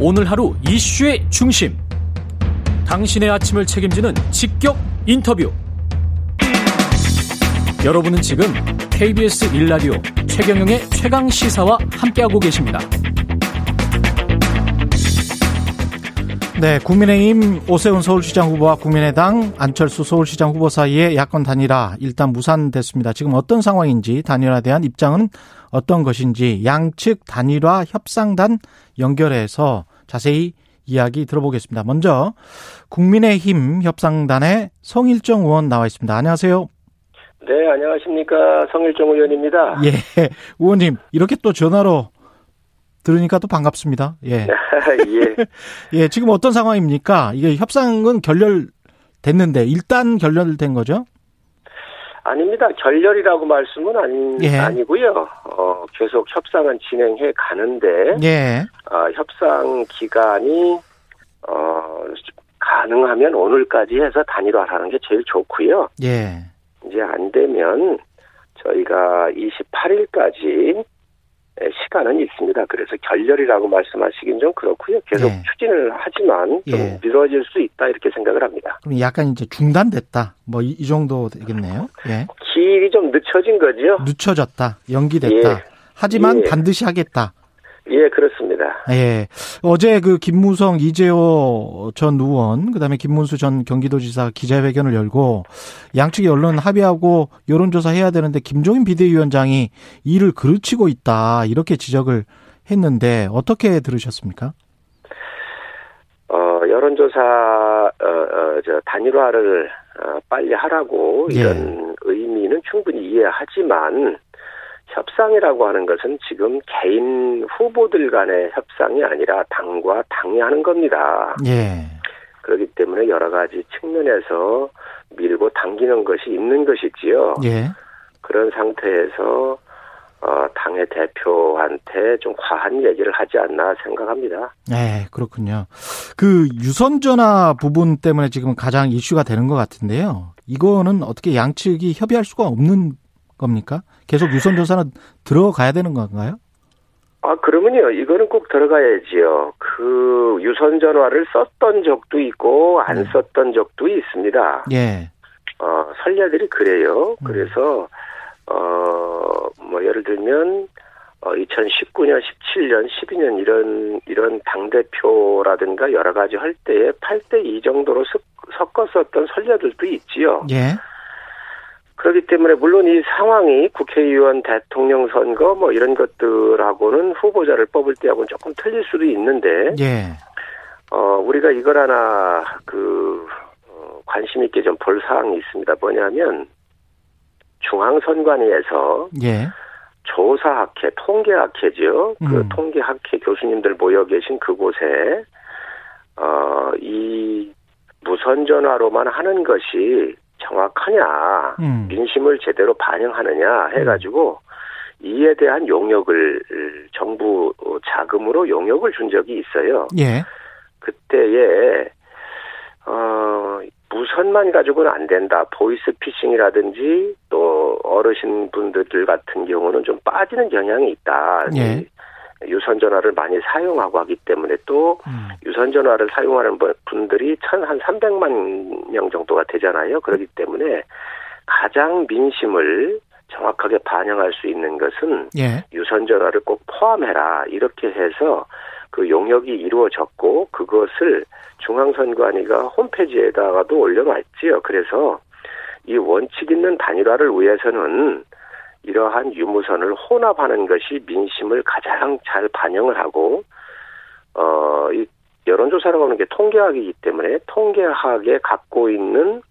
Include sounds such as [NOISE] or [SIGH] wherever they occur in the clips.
오늘 하루 이슈의 중심. 당신의 아침을 책임지는 직격 인터뷰. 여러분은 지금 KBS 일라디오 최경영의 최강 시사와 함께하고 계십니다. 네, 국민의힘 오세훈 서울시장 후보와 국민의당 안철수 서울시장 후보 사이의 야권 단일화 일단 무산됐습니다. 지금 어떤 상황인지 단일화에 대한 입장은 어떤 것인지 양측 단일화 협상단 연결해서 자세히 이야기 들어보겠습니다. 먼저 국민의힘 협상단의 성일정 의원 나와 있습니다. 안녕하세요. 네, 안녕하십니까. 성일정 의원입니다. 예, 의원님 이렇게 또 전화로 들으니까 또 반갑습니다. 예. [LAUGHS] 예. [LAUGHS] 예, 지금 어떤 상황입니까? 이게 협상은 결렬됐는데 일단 결렬된 거죠? 아닙니다. 결렬이라고 말씀은 아니, 예. 아니고요. 어, 계속 협상은 진행해 가는데 예. 어, 협상 기간이 어, 가능하면 오늘까지 해서 단일화하는 게 제일 좋고요. 예. 이제 안 되면 저희가 28일까지 시간은 있습니다. 그래서 결렬이라고 말씀하시긴 좀 그렇고요. 계속 예. 추진을 하지만 좀 예. 미뤄질 수 있다 이렇게 생각을 합니다. 그럼 약간 이제 중단됐다. 뭐이 정도 되겠네요. 예. 길이 좀 늦춰진 거죠. 늦춰졌다. 연기됐다. 예. 하지만 예. 반드시 하겠다. 예, 그렇습니다. 예. 어제 그 김무성 이재호 전 의원, 그 다음에 김문수 전 경기도지사 기자회견을 열고 양측이 언론 합의하고 여론조사 해야 되는데 김종인 비대위원장이 이를 그르치고 있다. 이렇게 지적을 했는데 어떻게 들으셨습니까? 어, 여론조사, 어, 어, 저, 단일화를, 어, 빨리 하라고, 예. 이런 의미는 충분히 이해하지만, 협상이라고 하는 것은 지금 개인 후보들 간의 협상이 아니라 당과 당이 하는 겁니다. 예. 그렇기 때문에 여러 가지 측면에서 밀고 당기는 것이 있는 것이지요. 예. 그런 상태에서, 어, 당의 대표한테 좀 과한 얘기를 하지 않나 생각합니다. 네, 그렇군요. 그 유선 전화 부분 때문에 지금 가장 이슈가 되는 것 같은데요. 이거는 어떻게 양측이 협의할 수가 없는 겁니까? 계속 유선 전화는 들어가야 되는 건가요? 아, 그러면요, 이거는 꼭 들어가야지요. 그 유선 전화를 썼던 적도 있고, 안 네. 썼던 적도 있습니다. 예. 어, 선례들이 그래요. 음. 그래서, 어, 뭐, 예를 들면, 어, 2019년, 17년, 12년 이런, 이런 당 대표라든가 여러 가지 할 때에 8대 2 정도로 섞- 섞었었던 선례들도 있지요. 예. 그렇기 때문에 물론 이 상황이 국회의원 대통령 선거 뭐 이런 것들하고는 후보자를 뽑을 때하고는 조금 틀릴 수도 있는데 예. 어 우리가 이걸 하나 그 어, 관심 있게 좀 볼 사항이 있습니다. 뭐냐면 중앙선관위에서 예. 조사학회, 통계학회죠. 그 음. 통계학회 교수님들 모여 계신 그곳에 어이 무선 전화로만 하는 것이 정확하냐, 음. 민심을 제대로 반영하느냐 해가지고 이에 대한 용역을 정부 자금으로 용역을 준 적이 있어요. 예. 그때에 어 무선만 가지고는 안 된다. 보이스 피싱이라든지 또 어르신 분들 같은 경우는 좀 빠지는 경향이 있다. 예. 유선 전화를 많이 사용하고 하기 때문에 또 음. 유선 전화를 사용하는 분- 분들이 천한 300만 명 정도가 되잖아요. 그렇기 때문에 가장 민심을 정확하게 반영할 수 있는 것은 예. 유선 전화를 꼭 포함해라 이렇게 해서 그 용역이 이루어졌고 그것을 중앙선관위가 홈페이지에다가도 올려놨지요. 그래서 이 원칙 있는 단일화를 위해서는 이러한 유무선을 혼합하는 것이 민심을 가장 잘 반영을 하고 어 이 여론조사라고 하는 게 통계학이기 때문에 통계학에 갖고 있는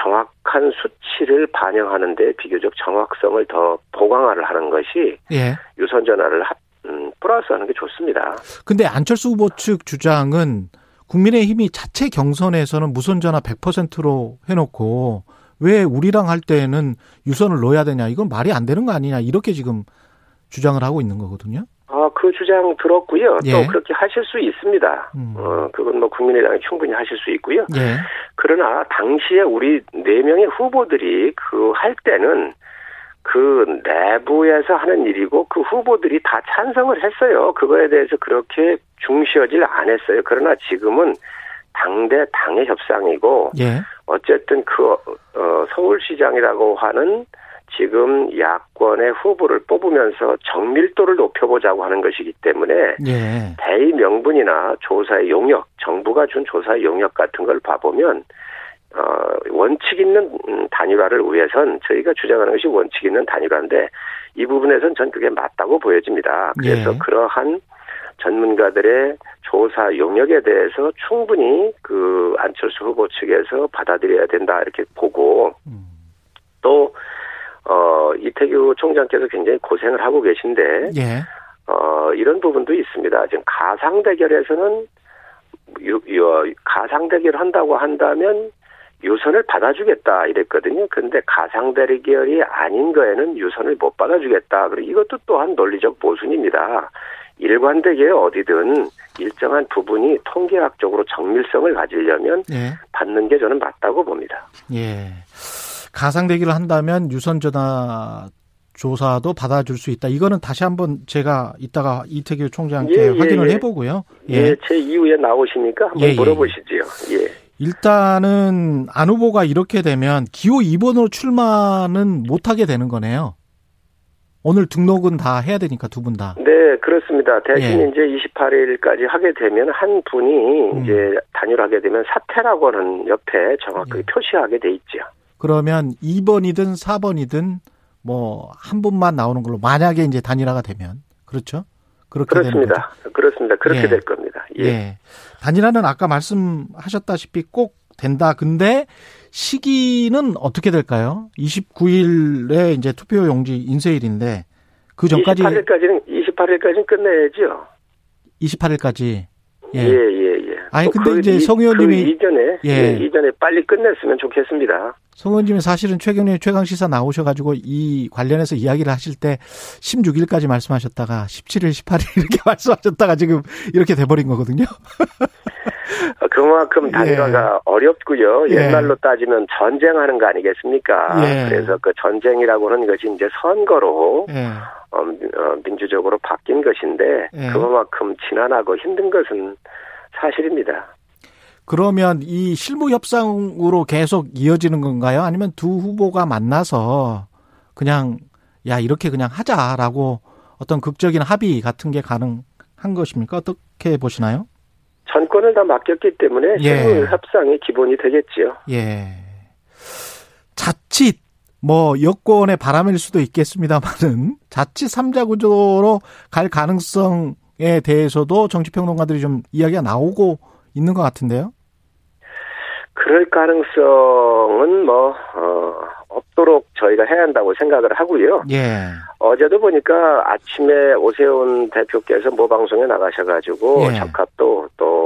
정확한 수치를 반영하는데 비교적 정확성을 더 보강화를 하는 것이 예. 유선 전화를 합, 음, 플러스하는 게 좋습니다. 근데 안철수 후보 측 주장은 국민의힘이 자체 경선에서는 무선 전화 100%로 해놓고 왜 우리랑 할 때는 유선을 넣어야 되냐 이건 말이 안 되는 거 아니냐 이렇게 지금 주장을 하고 있는 거거든요. 아, 그 주장 들었고요. 예. 또 그렇게 하실 수 있습니다. 음. 어, 그건 뭐 국민의당이 충분히 하실 수 있고요. 예. 그러나 당시에 우리 네 명의 후보들이 그 할 때는 그 내부에서 하는 일이고 그 후보들이 다 찬성을 했어요. 그거에 대해서 그렇게 중시하질 않았어요. 그러나 지금은 당대 당의 협상이고 예. 어쨌든 그 어, 서울시장이라고 하는 지금 야권의 후보를 뽑으면서 정밀도를 높여보자고 하는 것이기 때문에 예. 대의 명분이나 조사의 용역, 정부가 준 조사의 용역 같은 걸 봐보면 어, 원칙 있는 음, 단일화를 위해선 저희가 주장하는 것이 원칙 있는 단일화인데 이 부분에선 전 그게 맞다고 보여집니다. 그래서 예. 그러한 전문가들의 조사 용역에 대해서 충분히 그 안철수 후보 측에서 받아들여야 된다 이렇게 보고 음. 또 어, 이태규 총장께서 굉장히 고생을 하고 계신데 예. 어, 이런 부분도 있습니다. 지금 가상 대결에서는 유, 유, 가상 대결 한다고 한다면 유선을 받아주겠다 이랬거든요. 근데 가상 대결이 아닌 거에는 유선을 못 받아주겠다. 그리고 이것도 또한 논리적 모순입니다. 일관되게 어디든 일정한 부분이 통계학적으로 정밀성을 가지려면 예. 받는 게 저는 맞다고 봅니다. 예. 가상 대기를 한다면 유선 전화 조사도 받아줄 수 있다. 이거는 다시 한번 제가 이따가 이태규 총장께 예, 예, 확인을 예. 해보고요. 예, 제 이후에 나오시니까 한번 예, 예. 물어보시지요. 예. 일단은 안 후보가 이렇게 되면 기호 2번으로 출마는 못하게 되는 거네요. 오늘 등록은 다 해야 되니까 두 분 다. 네, 그렇습니다. 대신 예. 이제 28일까지 하게 되면 한 분이 음. 이제 단일하게 되면 사퇴라고 하는 옆에 정확하게 예. 표시하게 돼 있죠. 그러면 2번이든 4번이든 뭐 한 분만 나오는 걸로 만약에 이제 단일화가 되면 그렇죠? 그렇게. 그렇습니다. 그렇습니다. 그렇게 예. 될 겁니다. 예. 예. 단일화는 아까 말씀하셨다시피 꼭 된다. 근데 시기는 어떻게 될까요? 29일에 이제 투표 용지 인쇄일인데 그 전까지 28일까지는 28일까지는 끝내야죠. 28일까지 예, 예. 예, 예. 아니, 또 근데 그 이제 이- 성 의원님이- 그 이전에 예. 예, 이전에 빨리 끝냈으면 좋겠습니다. 성원님이 사실은 최경련 최강 시사 나오셔가지고 이 관련해서 이야기를 하실 때 16일까지 말씀하셨다가 17일, 18일 이렇게 [LAUGHS] 말씀하셨다가 지금 이렇게 돼버린 거거든요. [LAUGHS] 어, 그만큼 단일화가 어렵고요. 예. 옛날로 따지면 전쟁하는 거 아니겠습니까? 예. 그래서 그 전쟁이라고 하는 것이 이제 선거로 예. 어, 민- 어, 민주적으로 바뀐 것인데 예. 그만큼 지난하고 힘든 것은 사실입니다. 그러면 이 실무 협상으로 계속 이어지는 건가요? 아니면 두 후보가 만나서 그냥 야 이렇게 그냥 하자라고 어떤 극적인 합의 같은 게 가능한 것입니까? 어떻게 보시나요? 전권을 다 맡겼기 때문에 예. 실무 협상이 기본이 되겠지요. 예. 자칫 뭐 여권의 바람일 수도 있겠습니다만은 자칫 삼자 구조로 갈 가능성에 대해서도 정치평론가들이 좀 이야기가 나오고 있는 것 같은데요. 그럴 가능성은 뭐 어, 없도록 저희가 해야 한다고 생각을 하고요. 예. 어제도 보니까 아침에 오세훈 대표께서 모방송에 나가셔가지고 예. 적합도 또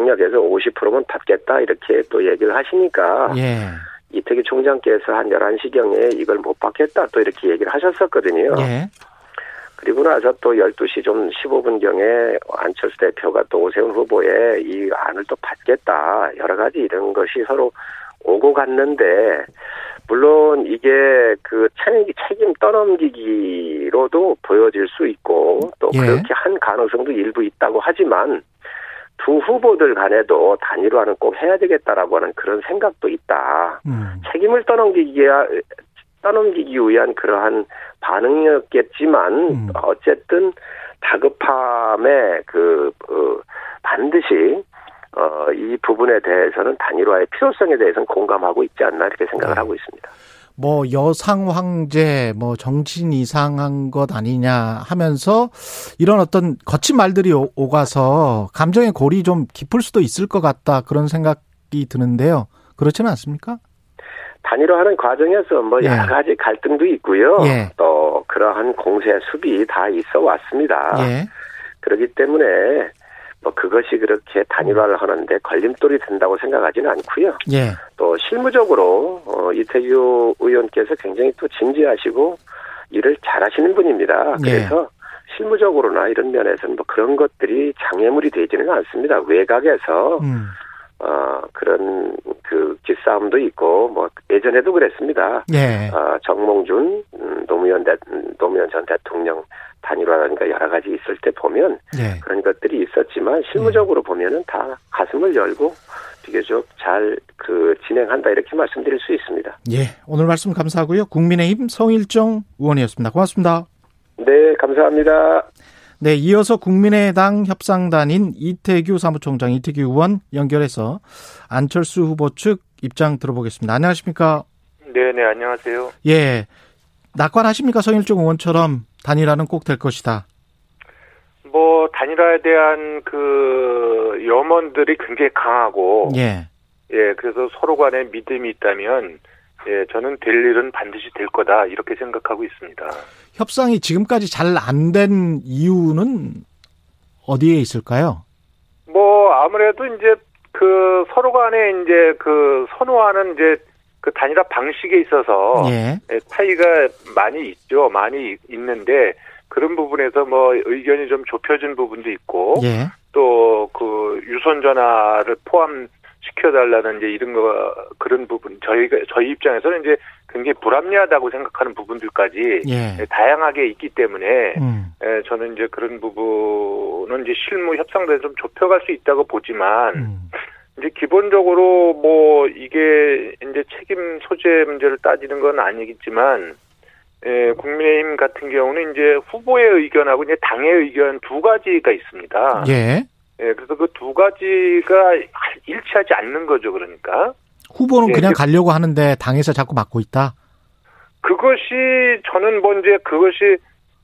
경쟁력에서 50%면 받겠다 이렇게 또 얘기를 하시니까 예. 이태기 총장께서 한 11시경에 이걸 못 받겠다 또 이렇게 얘기를 하셨었거든요. 예. 그리고 나서 또 12시 좀 15분경에 안철수 대표가 또 오세훈 후보의 이 안을 또 받겠다. 여러 가지 이런 것이 서로 오고 갔는데, 물론 이게 그 책임, 책임 떠넘기기로도 보여질 수 있고, 또 예. 그렇게 한 가능성도 일부 있다고 하지만, 두 후보들 간에도 단일화는 꼭 해야 되겠다라고 하는 그런 생각도 있다. 음. 책임을 떠넘기기야 떠넘기기 위한 그러한 반응이었겠지만 음. 어쨌든 다급함에 그 어, 반드시 어, 이 부분에 대해서는 단일화의 필요성에 대해서는 공감하고 있지 않나 이렇게 생각을 네. 하고 있습니다. 뭐 여상 황제 뭐 정신 이상한 것 아니냐 하면서 이런 어떤 거친 말들이 오- 오가서 감정의 골이 좀 깊을 수도 있을 것 같다 그런 생각이 드는데요. 그렇지는 않습니까? 단일화하는 과정에서 뭐 예. 여러 가지 갈등도 있고요. 예. 또 그러한 공세 수비 다 있어 왔습니다. 예. 그렇기 때문에 뭐 그것이 그렇게 단일화를 하는데 걸림돌이 된다고 생각하지는 않고요. 예. 또 실무적으로 어, 이태규 의원께서 굉장히 또 진지하시고 일을 잘하시는 분입니다. 예. 그래서 실무적으로나 이런 면에서는 뭐 그런 것들이 장애물이 되지는 않습니다. 외곽에서 음. 어, 그런 그 기싸움도 있고 뭐 예전에도 그랬습니다. 예. 어, 정몽준 음, 노무현 대, 노무현 전 대통령 단일화라든가 여러 가지 있을 때 보면 예. 그런 것들이 있었지만 실무적으로 예. 보면은 다 가슴을 열고 비교적 잘 그 진행한다 이렇게 말씀드릴 수 있습니다. 예, 오늘 말씀 감사하고요. 국민의힘 성일정 의원이었습니다. 고맙습니다. 네, 감사합니다. 네, 이어서 국민의당 협상단인 이태규 사무총장, 이태규 의원 연결해서 안철수 후보 측 입장 들어보겠습니다. 안녕하십니까? 네, 네, 안녕하세요. 예. 낙관하십니까? 성일종 의원처럼 단일화는 꼭 될 것이다. 뭐 단일화에 대한 그 염원들이 굉장히 강하고 예. 예, 그래서 서로 간에 믿음이 있다면 예, 저는 될 일은 반드시 될 거다 이렇게 생각하고 있습니다. 협상이 지금까지 잘 안 된 이유는 어디에 있을까요? 뭐 아무래도 이제 그 서로 간에 이제 그 선호하는 이제 그 단일화 방식에 있어서 예. 예 차이가 많이 있죠. 많이 있는데 그런 부분에서 뭐 의견이 좀 좁혀진 부분도 있고 예. 또그 유선 전화를 포함 시켜달라는 이제 이런 거 그런 부분 저희가 저희 입장에서는 이제 굉장히 불합리하다고 생각하는 부분들까지 예. 다양하게 있기 때문에 음. 에, 저는 이제 그런 부분은 이제 실무 협상대에서 좀 좁혀갈 수 있다고 보지만 음. 이제 기본적으로 뭐 이게 이제 책임 소재 문제를 따지는 건 아니겠지만 예, 국민의힘 같은 경우는 이제 후보의 의견하고 이제 당의 의견 두 가지가 있습니다. 예. 예, 그래서 그 두 가지가 일치하지 않는 거죠, 그러니까. 후보는 예, 그냥 가려고 하는데 당에서 자꾸 막고 있다? 그것이 저는 뭐 이제 그것이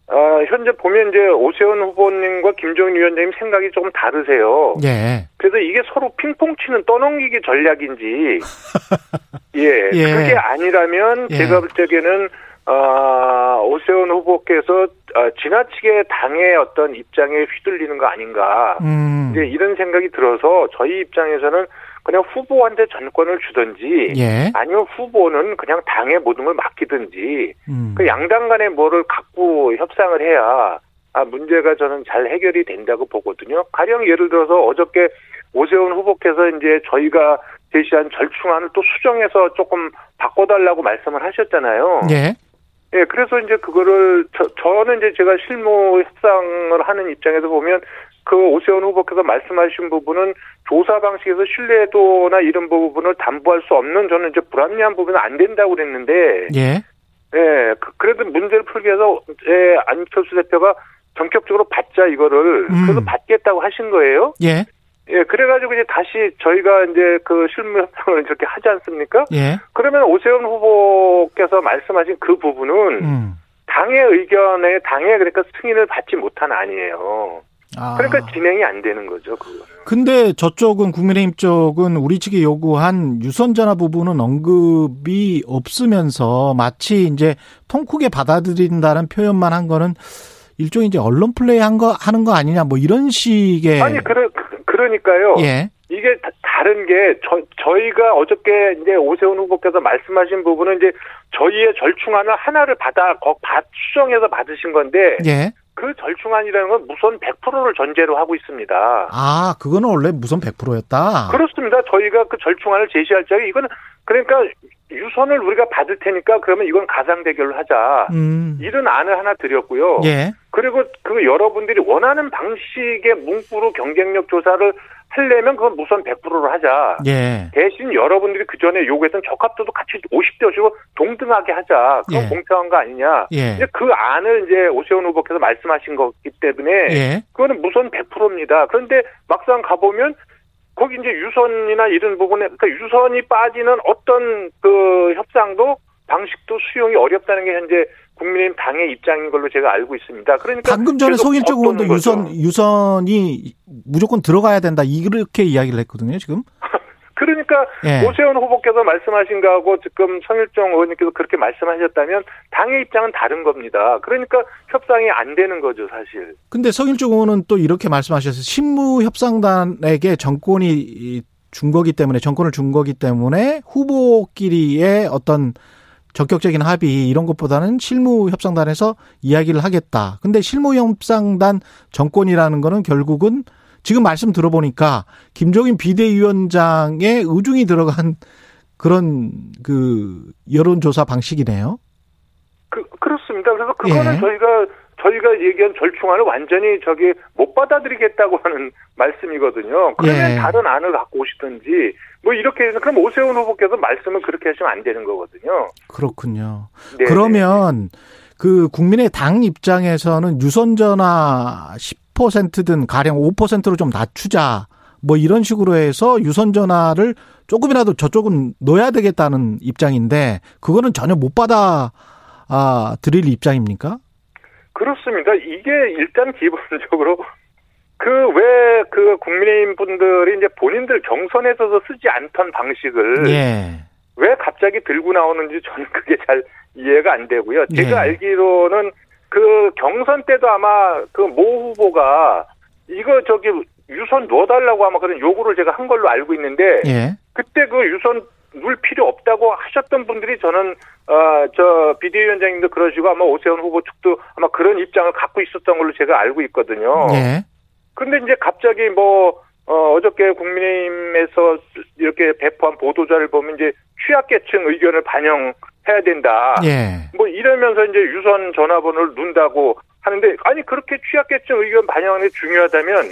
어, 현재 보면 이제 오세훈 후보님과 김정인 위원장님 생각이 조금 다르세요. 예. 그래서 이게 서로 핑퐁 치는 떠넘기기 전략인지, [LAUGHS] 예, 예. 그게 아니라면 예. 제가 볼 적에는 어, 오세훈 후보께서 어, 지나치게 당의 어떤 입장에 휘둘리는 거 아닌가. 음. 이제 이런 생각이 들어서 저희 입장에서는 그냥 후보한테 전권을 주든지 예. 아니면 후보는 그냥 당의 모든 걸 맡기든지 음. 그 양당 간에 뭐를 갖고 협상을 해야 아, 문제가 저는 잘 해결이 된다고 보거든요. 가령 예를 들어서 어저께 오세훈 후보께서 이제 저희가 제시한 절충안을 또 수정해서 조금 바꿔달라고 말씀을 하셨잖아요. 예. 예, 그래서 이제 그거를 저, 저는 이제 제가 실무 협상을 하는 입장에서 보면 그 오세훈 후보께서 말씀하신 부분은 조사 방식에서 신뢰도나 이런 부분을 담보할 수 없는 저는 이제 불합리한 부분은 안 된다고 그랬는데 예. 예, 그, 그래도 문제를 풀기 위해서 예, 안철수 대표가 전격적으로 받자 이거를 음. 그래서 받겠다고 하신 거예요. 예. 예, 그래가지고 이제 다시 저희가 이제 그 실무 협상을 이렇게 하지 않습니까? 예. 그러면 오세훈 후보께서 말씀하신 그 부분은 음. 당의 의견에 당의 그러니까 승인을 받지 못한 아니에요. 아. 그러니까 진행이 안 되는 거죠, 그거는. 근데 저쪽은 국민의힘 쪽은 우리 측이 요구한 유선전화 부분은 언급이 없으면서 마치 이제 통크게 받아들인다는 표현만 한 거는 일종의 이제 언론 플레이 한 거, 하는 거 아니냐, 뭐 이런 식의. 아니, 그러, 그러니까요. 예. 이게 다른 게, 저, 저희가 어저께 이제 오세훈 후보께서 말씀하신 부분은 이제 저희의 절충안을 하나를 받아, 거, 받, 수정해서 받으신 건데. 예. 그 절충안이라는 건 무선 100%를 전제로 하고 있습니다. 아, 그거는 원래 무선 100%였다? 그렇습니다. 저희가 그 절충안을 제시할 적에 이거는 그러니까 유선을 우리가 받을 테니까 그러면 이건 가상 대결을 하자. 음. 이런 안을 하나 드렸고요. 예. 그리고 그 여러분들이 원하는 방식의 문구로 경쟁력 조사를 하려면 그건 무선 100%로 하자. 예. 대신 여러분들이 그 전에 요구했던 적합도도 같이 50대 50으로 동등하게 하자. 그건 예. 공평한 거 아니냐. 예. 이제 그 안을 이제 오세훈 후보께서 말씀하신 거기 때문에 예. 그거는 무선 100%입니다. 그런데 막상 가보면 거기 이제 유선이나 이런 부분에 그러니까 유선이 빠지는 어떤 그 협상도 방식도 수용이 어렵다는 게 현재 국민의힘 당의 입장인 걸로 제가 알고 있습니다. 그러니까 방금 전에 송일적 의원도 유선 유선이 무조건 들어가야 된다 이렇게 이야기를 했거든요. 지금 [LAUGHS] 그러니까 예. 오세훈 후보께서 말씀하신 거하고 지금 성일종 의원님께서 그렇게 말씀하셨다면 당의 입장은 다른 겁니다. 그러니까 협상이 안 되는 거죠, 사실. 근데 성일종 의원은 또 이렇게 말씀하셨어요. 신무 협상단에게 정권이 준 거기 때문에 정권을 준 거기 때문에 후보끼리의 어떤 적격적인 합의 이런 것보다는 실무 협상단에서 이야기를 하겠다. 근데 실무 협상단 정권이라는 거는 결국은 지금 말씀 들어보니까 김종인 비대위원장의 의중이 들어간 그런 그 여론조사 방식이네요. 그, 그렇습니다. 그래서 그거는 예. 저희가 저희가 얘기한 절충안을 완전히 저기 못 받아들이겠다고 하는 말씀이거든요. 그러면 예. 다른 안을 갖고 오시든지 뭐 이렇게 해서 그럼 오세훈 후보께서 말씀을 그렇게 하시면 안 되는 거거든요. 그렇군요. 네 그러면 그 국민의 당 입장에서는 유선 전화 10% 든 가령 5%로 좀 낮추자. 뭐 이런 식으로 해서 유선 전화를 조금이라도 저쪽은 넣어야 되겠다는 입장인데 그거는 전혀 못 받아 아, 드릴 입장입니까? 그렇습니다. 이게 일단 기본적으로 그 왜그 그 국민의힘 분들이 이제 본인들 경선에 서서 쓰지 않던 방식을 예. 왜 갑자기 들고 나오는지 저는 그게 잘 이해가 안 되고요. 제가 예. 알기로는 그 경선 때도 아마 그 모 후보가 이거 저기 유선 넣어달라고 아마 그런 요구를 제가 한 걸로 알고 있는데 예. 그때 그 유선 눌 필요 없다고 하셨던 분들이 저는 어저 비대위원장님도 그러시고 아마 오세훈 후보 측도 아마 그런 입장을 갖고 있었던 걸로 제가 알고 있거든요. 예. 근데 이제 갑자기 뭐 어, 어저께 국민의힘에서 이렇게 배포한 보도자를 보면 이제 취약계층 의견을 반영 해야 된다. 예. 뭐 이러면서 이제 유선 전화번호를 눈다고 하는데 아니 그렇게 취약계층 의견 반영하는 게 중요하다면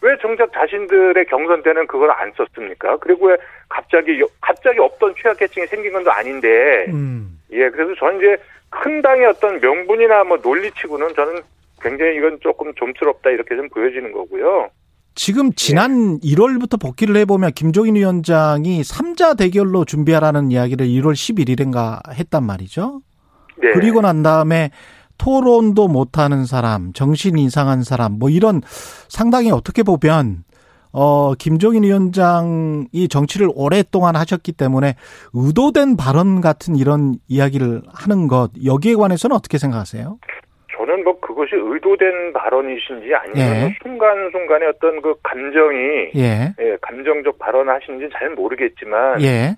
왜 정작 자신들의 경선 때는 그걸 안 썼습니까? 그리고 왜 갑자기 갑자기 없던 취약계층이 생긴 건도 아닌데 음. 예 그래서 저는 이제 큰 당의 어떤 명분이나 뭐 논리치고는 저는 굉장히 이건 조금 좀스럽다 이렇게 좀 보여지는 거고요. 지금 지난 네. 1월부터 복귀를 해보면 김종인 위원장이 3자 대결로 준비하라는 이야기를 1월 11일인가 했단 말이죠. 네. 그리고 난 다음에 토론도 못하는 사람, 정신 이상한 사람, 뭐 이런 상당히 어떻게 보면 어, 김종인 위원장이 정치를 오랫동안 하셨기 때문에 의도된 발언 같은 이런 이야기를 하는 것, 여기에 관해서는 어떻게 생각하세요? 저는 뭐 그것이 의도된 발언이신지 아니면 예. 순간순간의 어떤 그 감정이 예. 예 감정적 발언을 하시는지 잘 모르겠지만 예.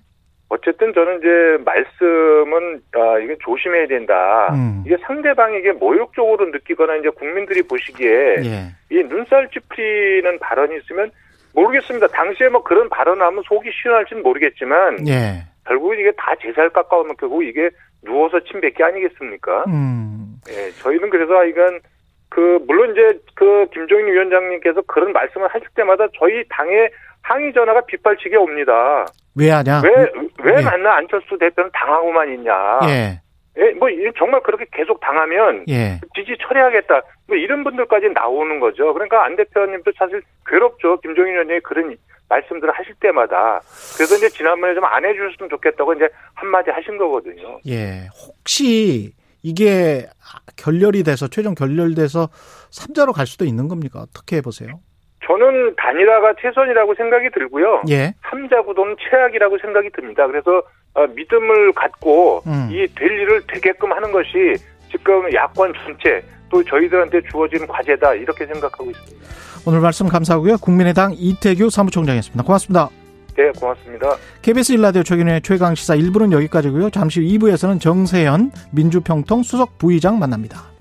어쨌든 저는 이제 말씀은 아 이게 조심해야 된다. 음. 이게 상대방에게 모욕적으로 느끼거나 이제 국민들이 보시기에 예. 이 눈살 찌푸리는 발언이 있으면 모르겠습니다. 당시에 뭐 그런 발언을 하면 속이 시원할지는 모르겠지만 예. 결국 이게 다 제살 깎아오면 결국 이게 누워서 침 뱉기 아니겠습니까? 음. 예, 저희는 그래서 이건 그 물론 이제 그 김종인 위원장님께서 그런 말씀을 하실 때마다 저희 당의 항의 전화가 빗발치게 옵니다. 왜 하냐? 왜, 왜 예. 만나 안철수 대표는 당하고만 있냐? 예. 예, 뭐 정말 그렇게 계속 당하면 예. 지지 처리하겠다. 뭐 이런 분들까지 나오는 거죠. 그러니까 안 대표님도 사실 괴롭죠. 김종인 위원장이 그런 말씀들을 하실 때마다. 그래서 이제 지난번에 좀 안 해주셨으면 좋겠다고 이제 한마디 하신 거거든요. 예. 혹시 이게 결렬이 돼서, 최종 결렬돼서 3자로 갈 수도 있는 겁니까? 어떻게 보세요? 저는 단일화가 최선이라고 생각이 들고요. 예. 3자 구도는 최악이라고 생각이 듭니다. 그래서 어, 믿음을 갖고 음. 이될 일을 되게끔 하는 것이 지금 야권 전체 또 저희들한테 주어진 과제다 이렇게 생각하고 있습니다. 오늘 말씀 감사하고요. 국민의당 이태규 사무총장이었습니다. 고맙습니다. 네, 고맙습니다. KBS 일라디오 최근의 최강 시사 1부는 여기까지고요. 잠시 후 2부에서는 정세현 민주평통 수석 부의장 만납니다.